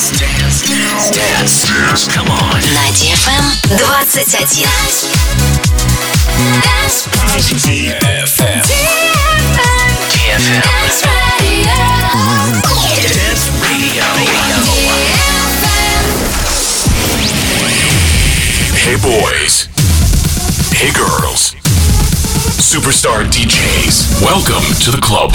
Dance, dance, dance, dance, dance. Come on. На DFM 21. Dance. Hey boys. Hey girls. Superstar DJs. Welcome to the club.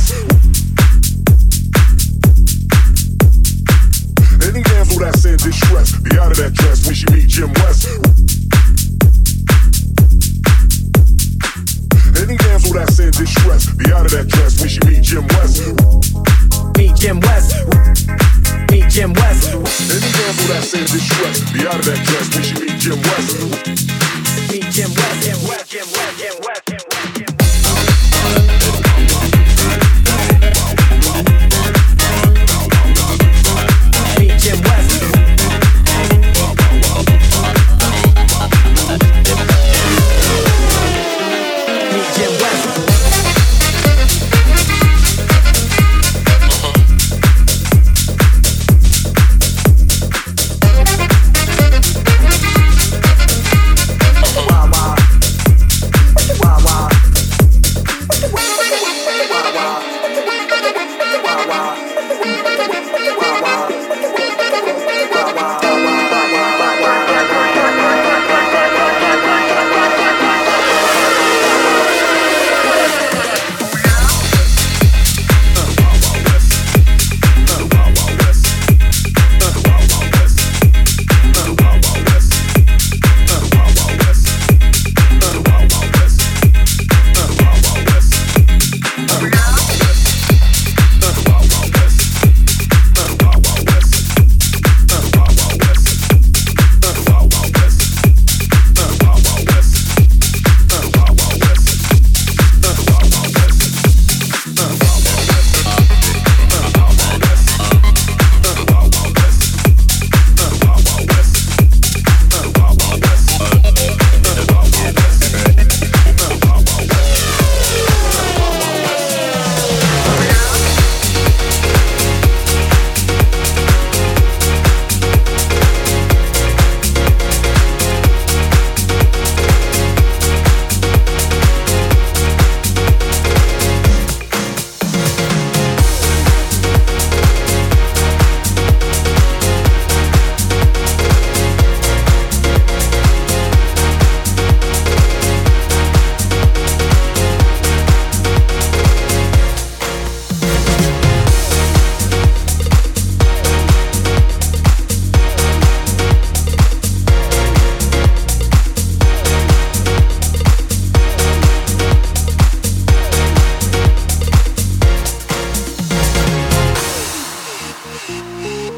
that's in distress, be out of that dress when she meet Jim West. Any damsel that's in distress, be out of that dress when she meet Jim West. Meet Jim West. Meet Jim West. Any damsel that's in distress, be out of that dress when she meet Jim West. Meet Jim West. Jim West. Jim West. Jim West.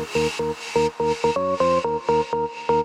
どこどこ?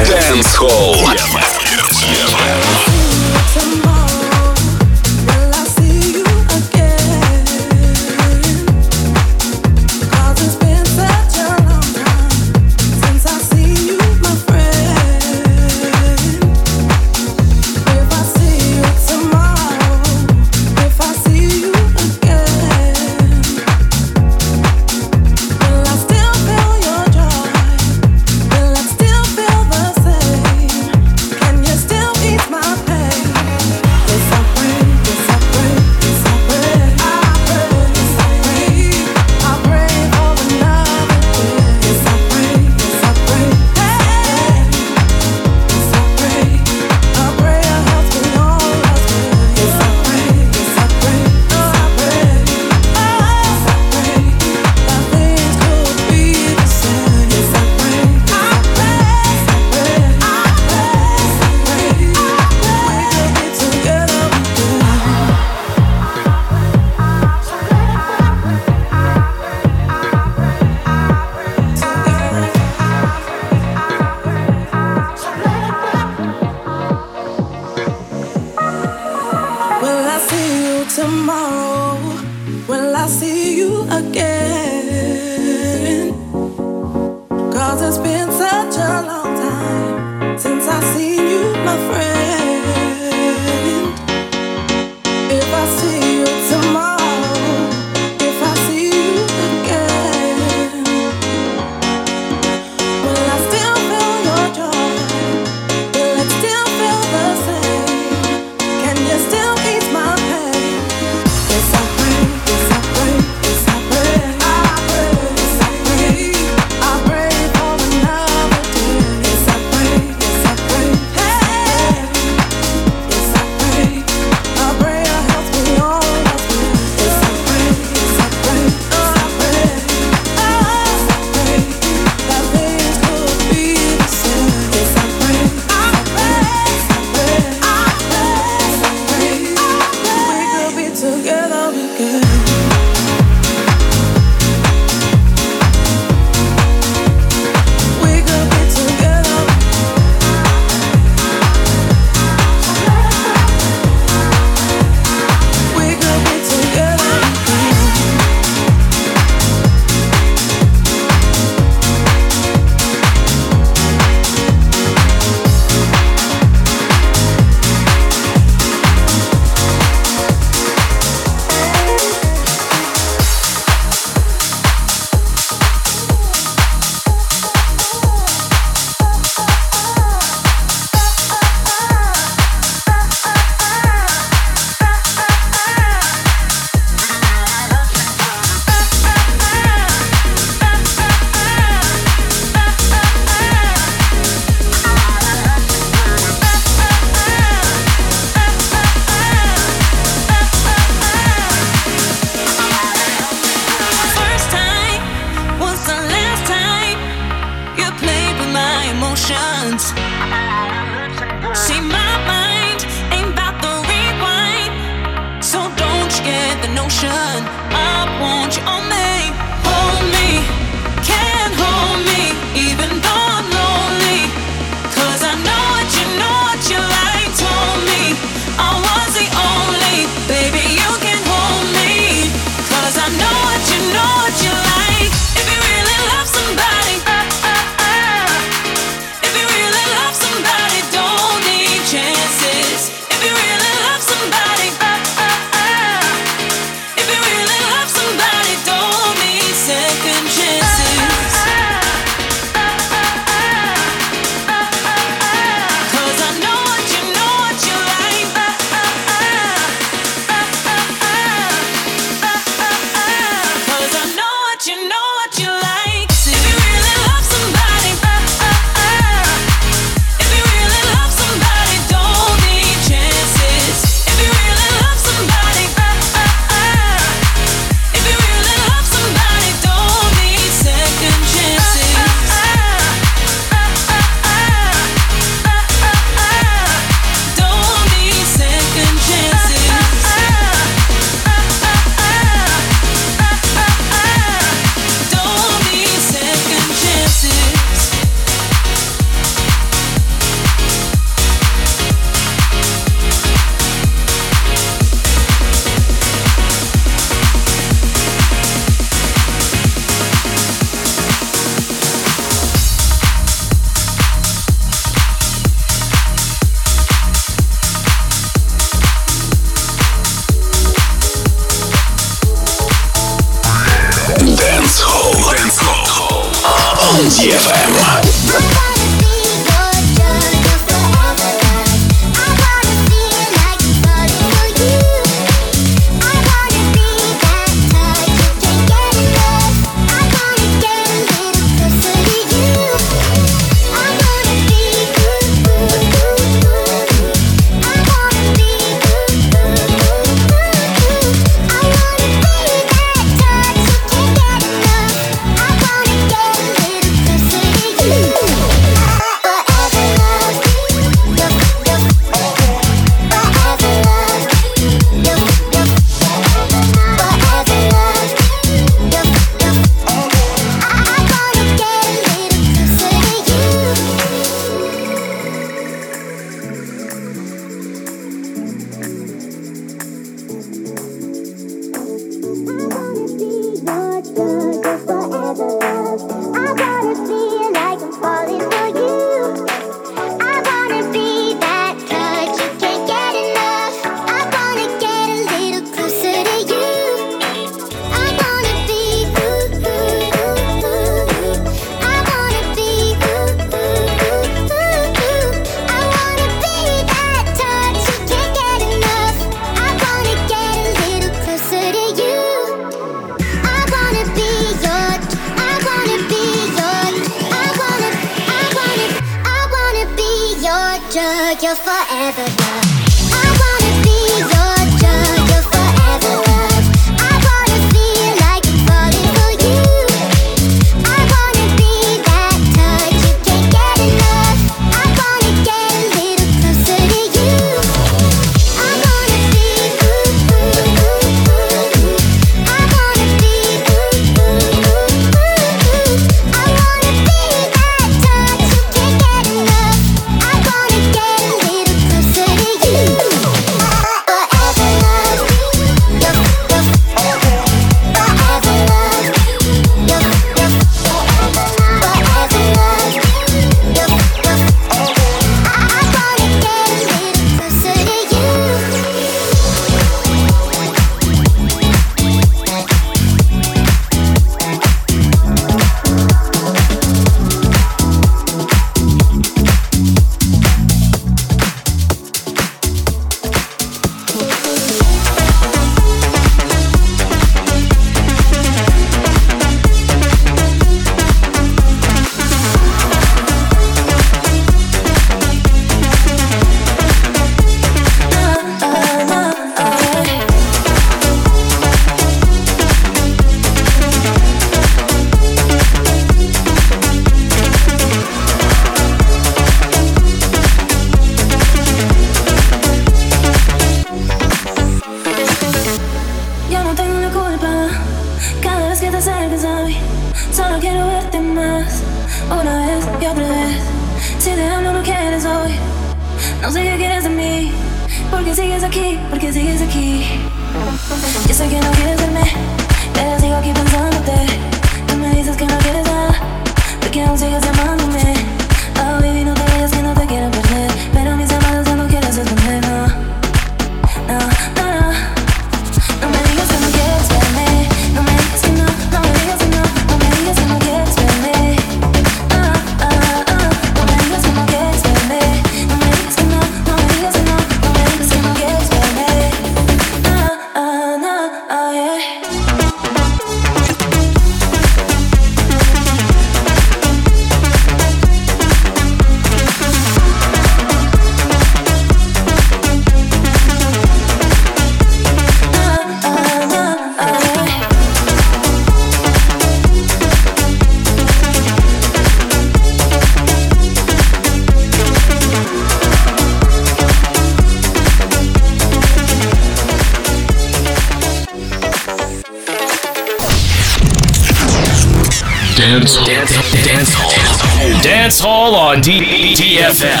Dance Hall. Dance, dance Hall. Dance Hall on DFM.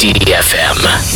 DFM.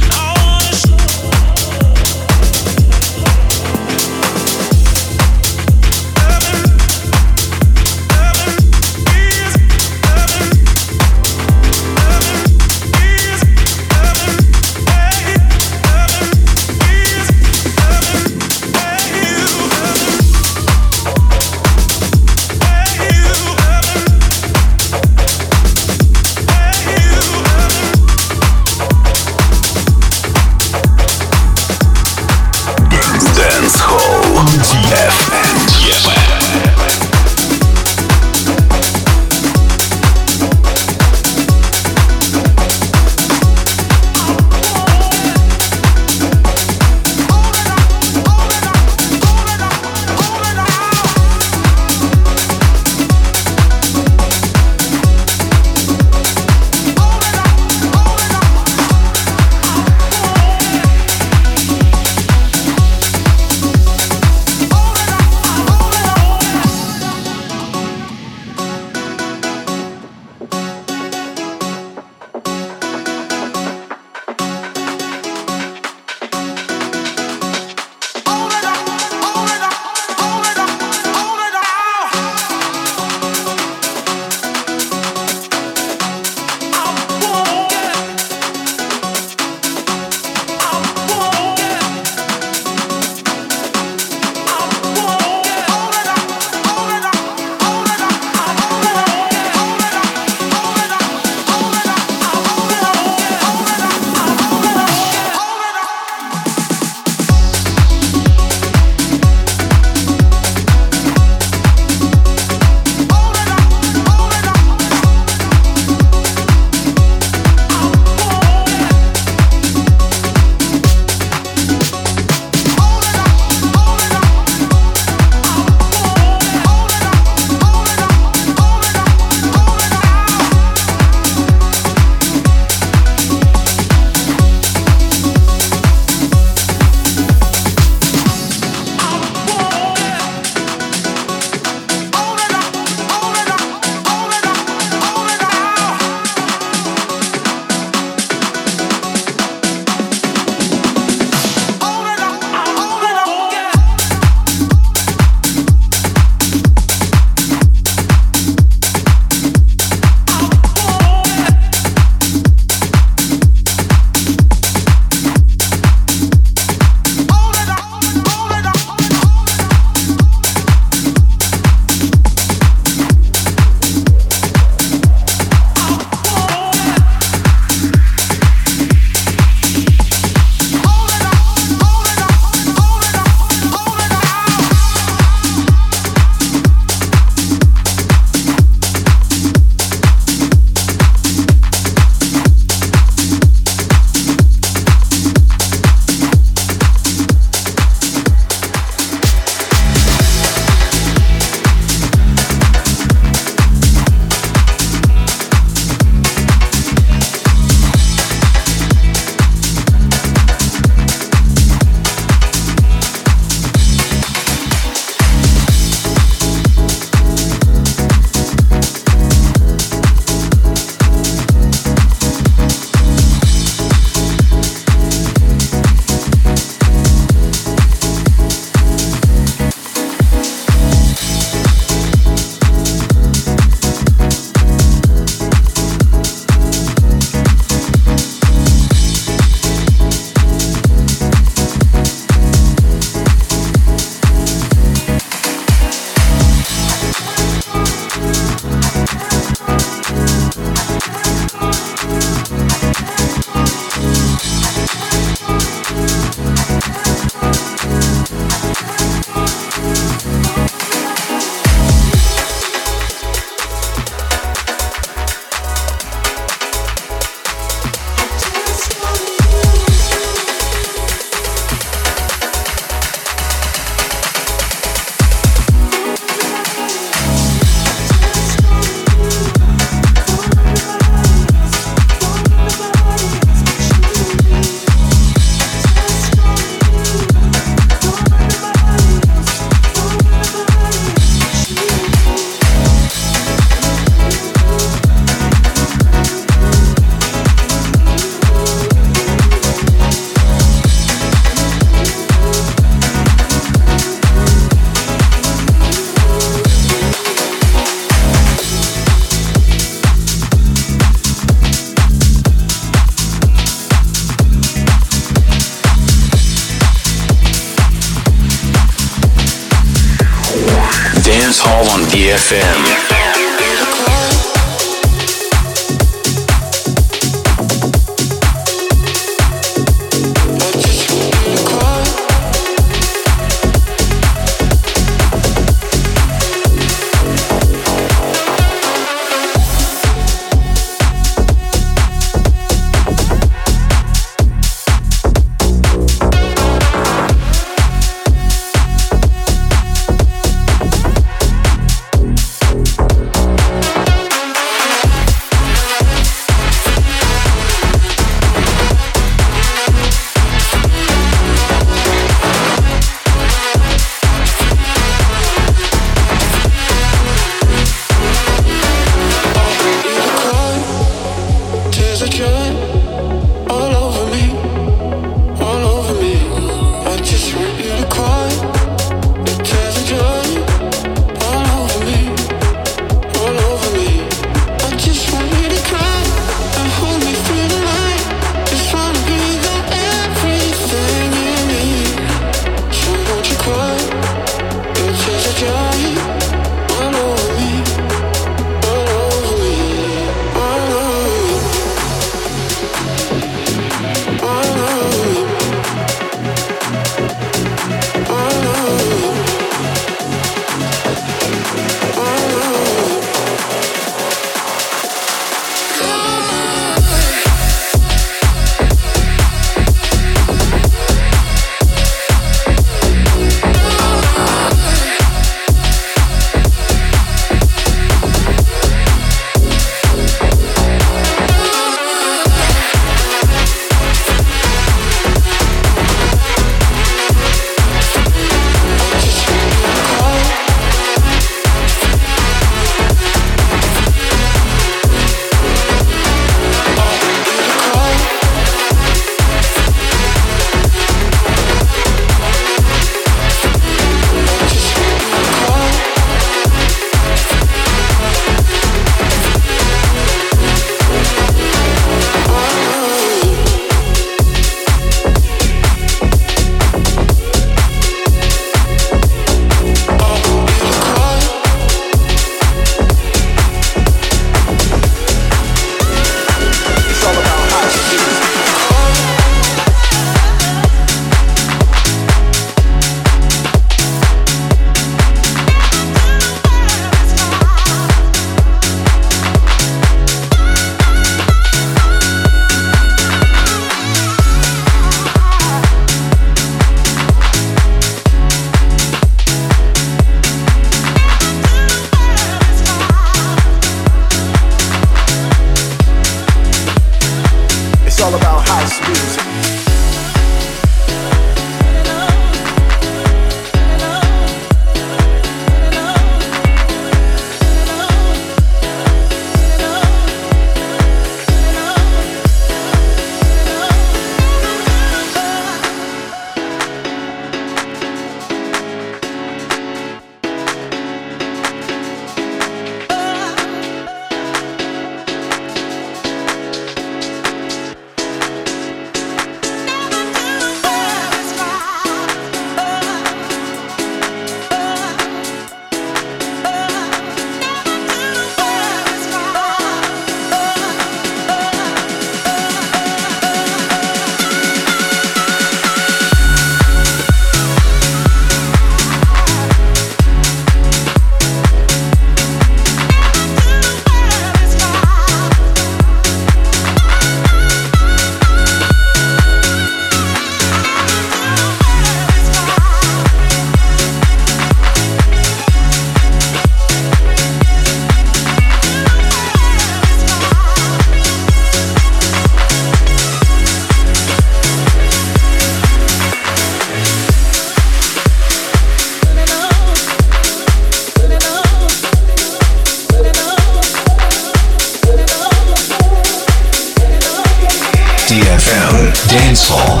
Dancehall.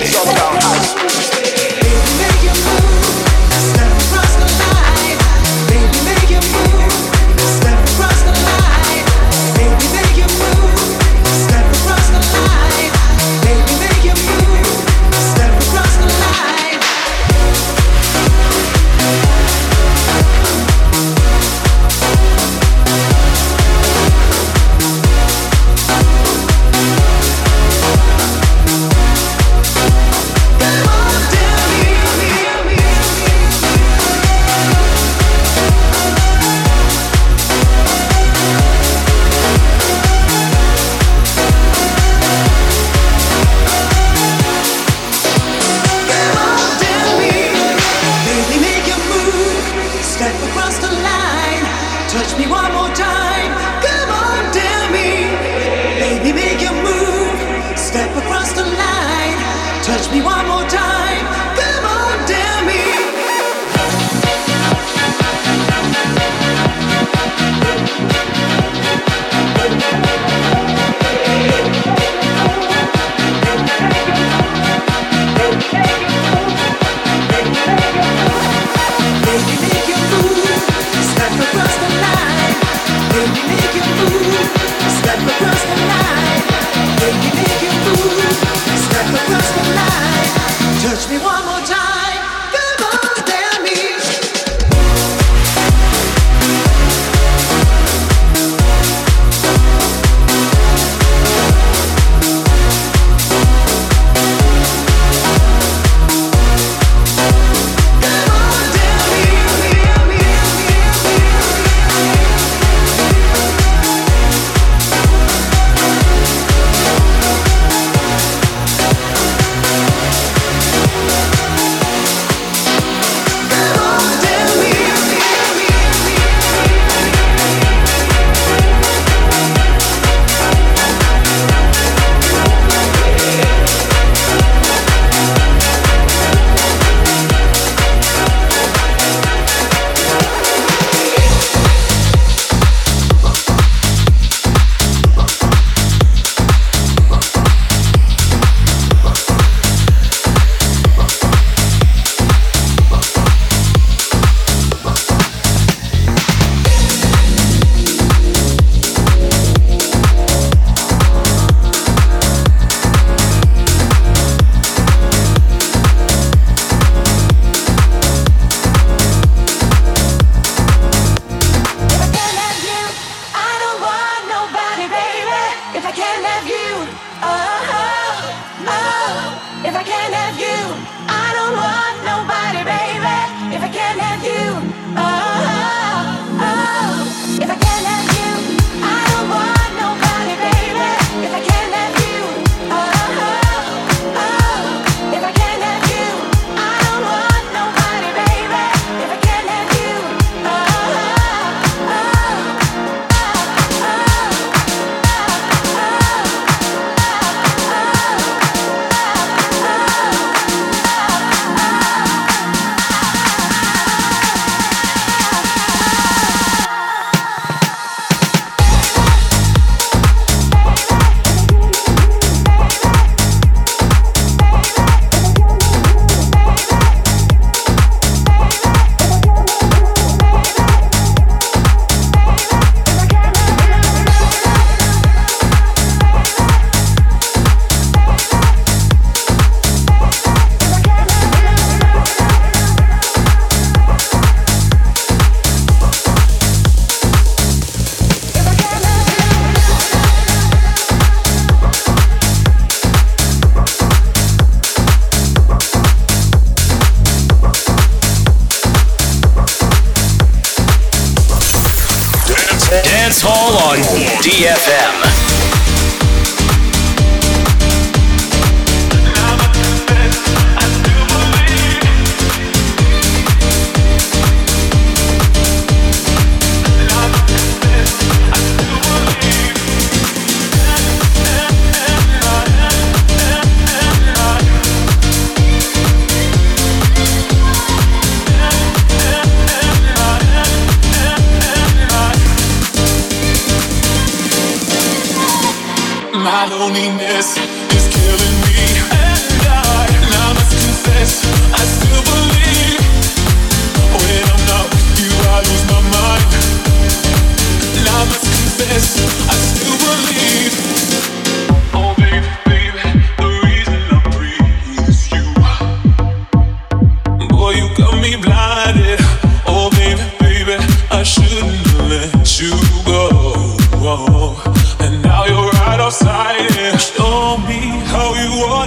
Dancehall.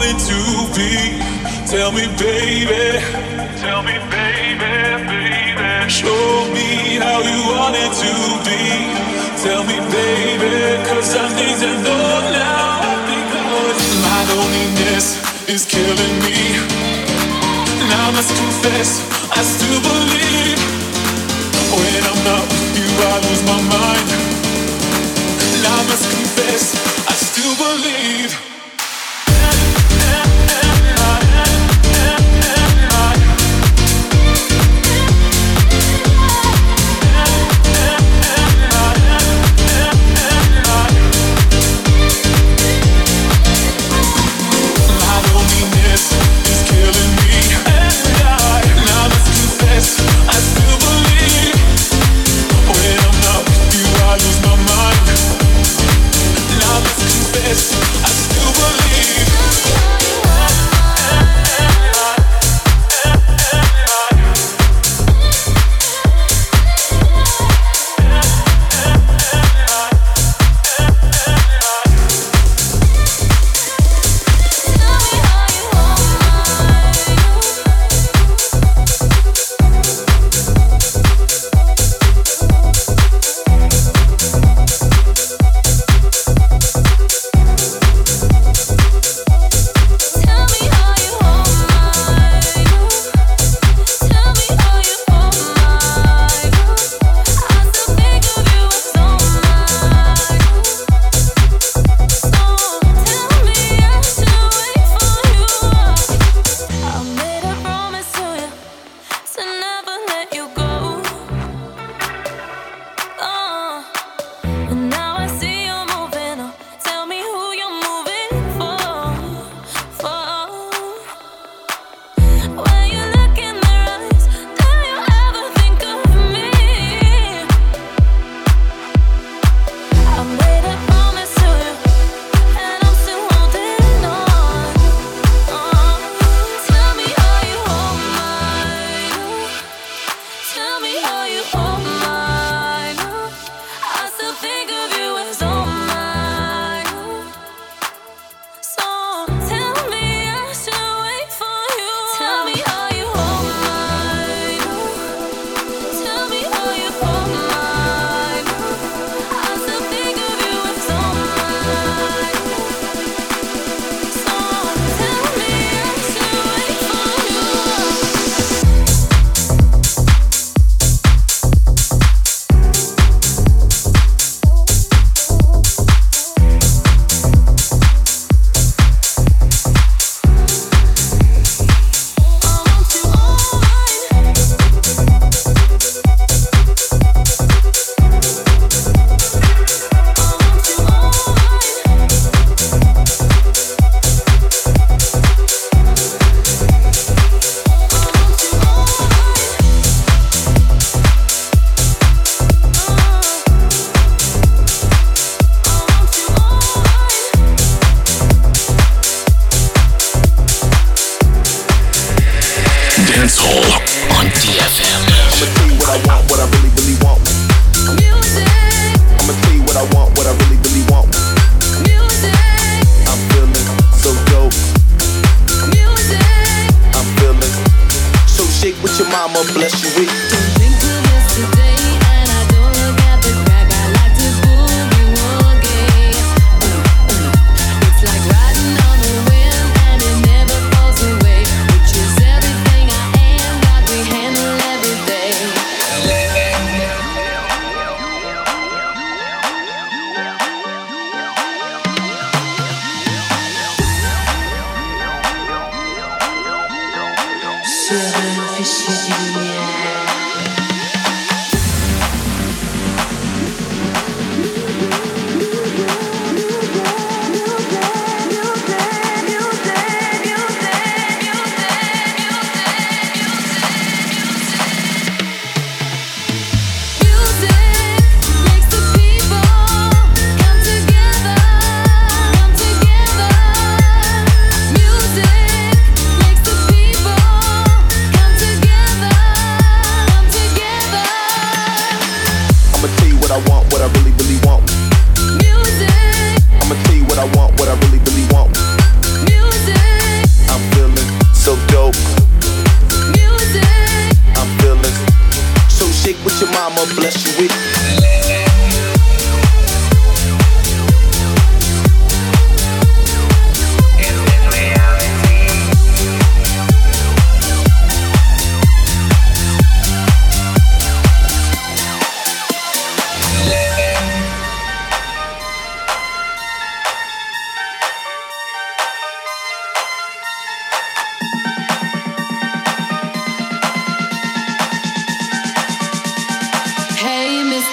wanted to be. Tell me, baby. Tell me, baby, baby. Show me how you wanted to be. Tell me, baby, cause I need to know now. Because my loneliness is killing me. And I must confess, I still believe. When I'm not with you, I lose my mind. And I must confess, I still believe. Yes.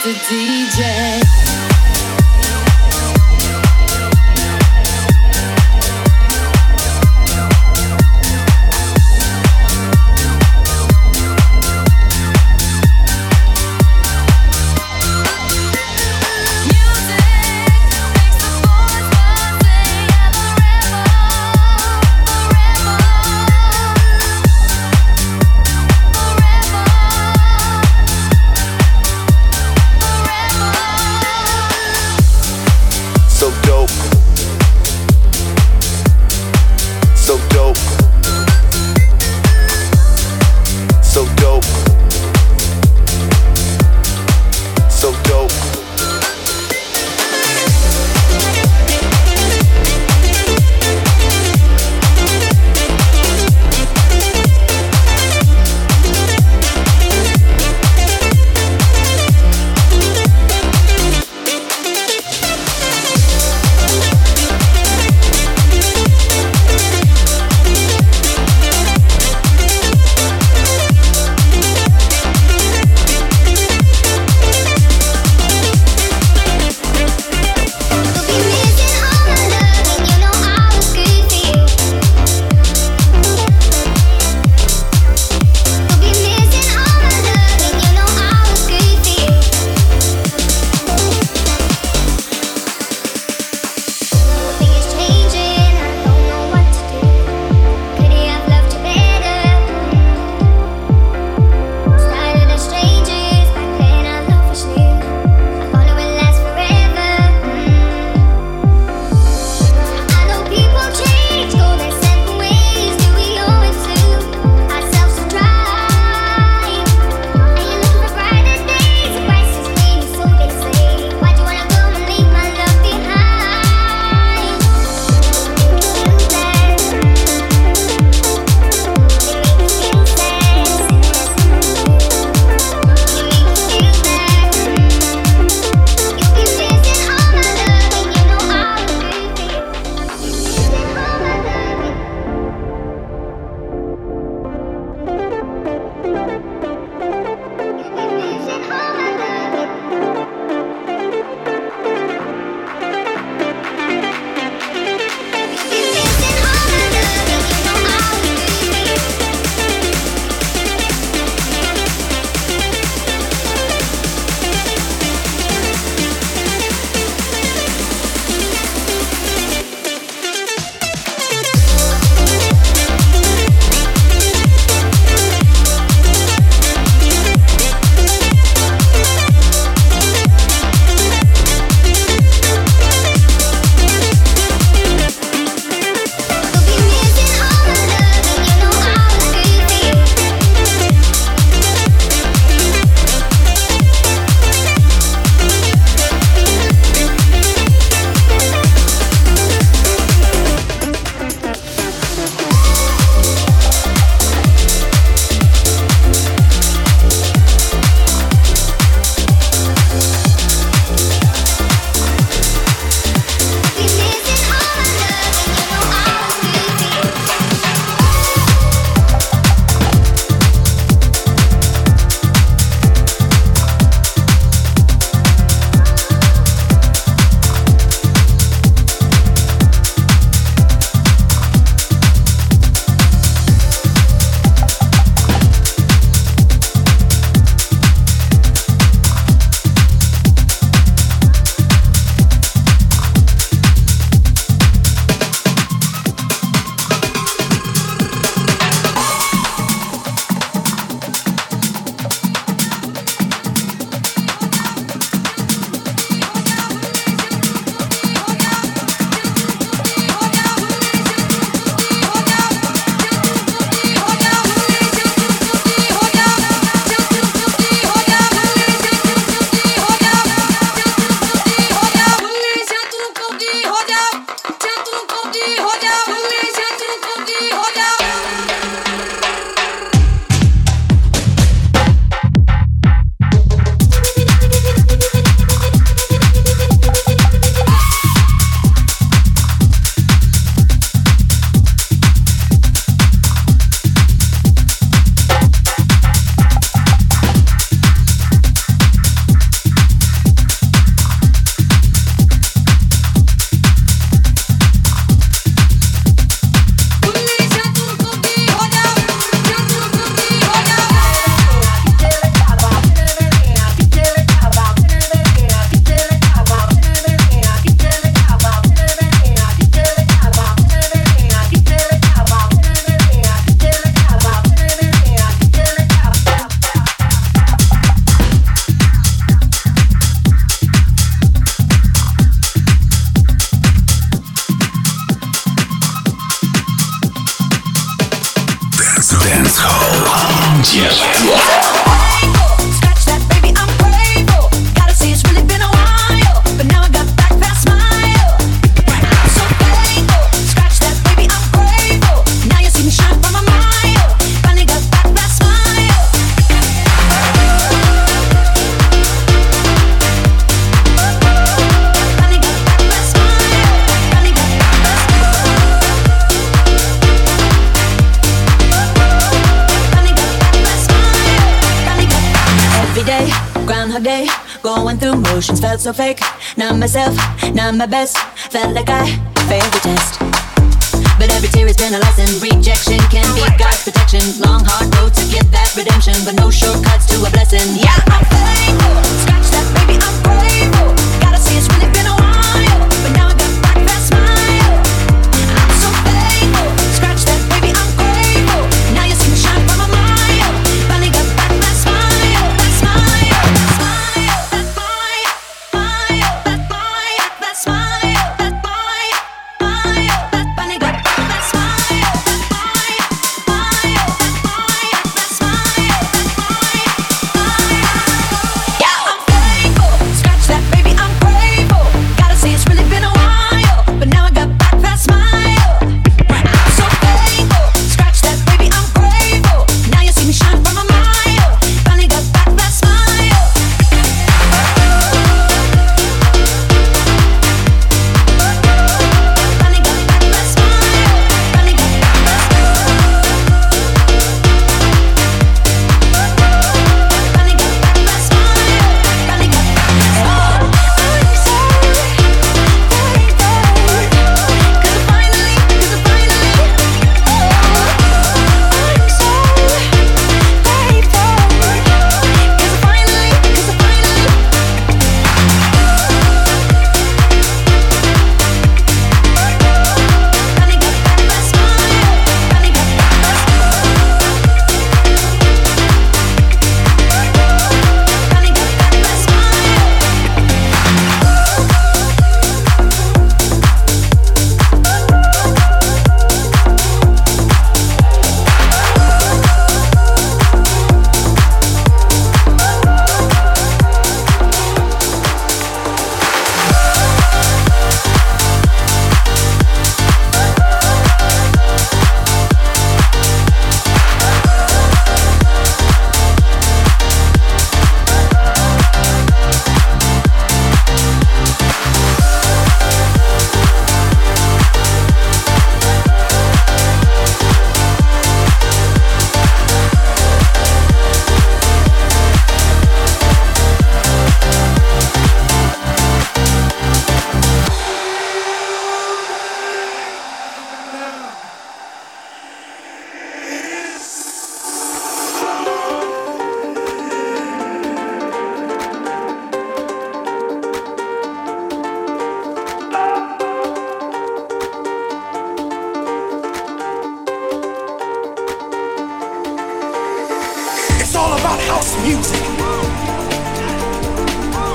Mr. DJ. On DFM. So fake. Not myself, not my best. Felt like I failed the test. But every tear has been a lesson. Rejection can be God's protection. Long hard road to get that redemption, but no shortcuts to a blessing. Yeah, I'm thankful. Scratch that, baby, I'm grateful. Gotta say it's really been a while,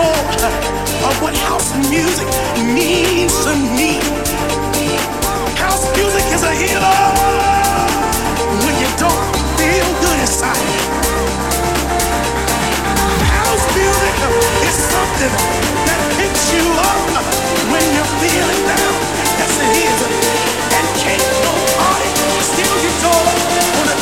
more of what house music means to me. House music is a healer when you don't feel good inside. House music is something that picks you up when you're feeling down. Yes, it is. And can't nobody steal your joy on a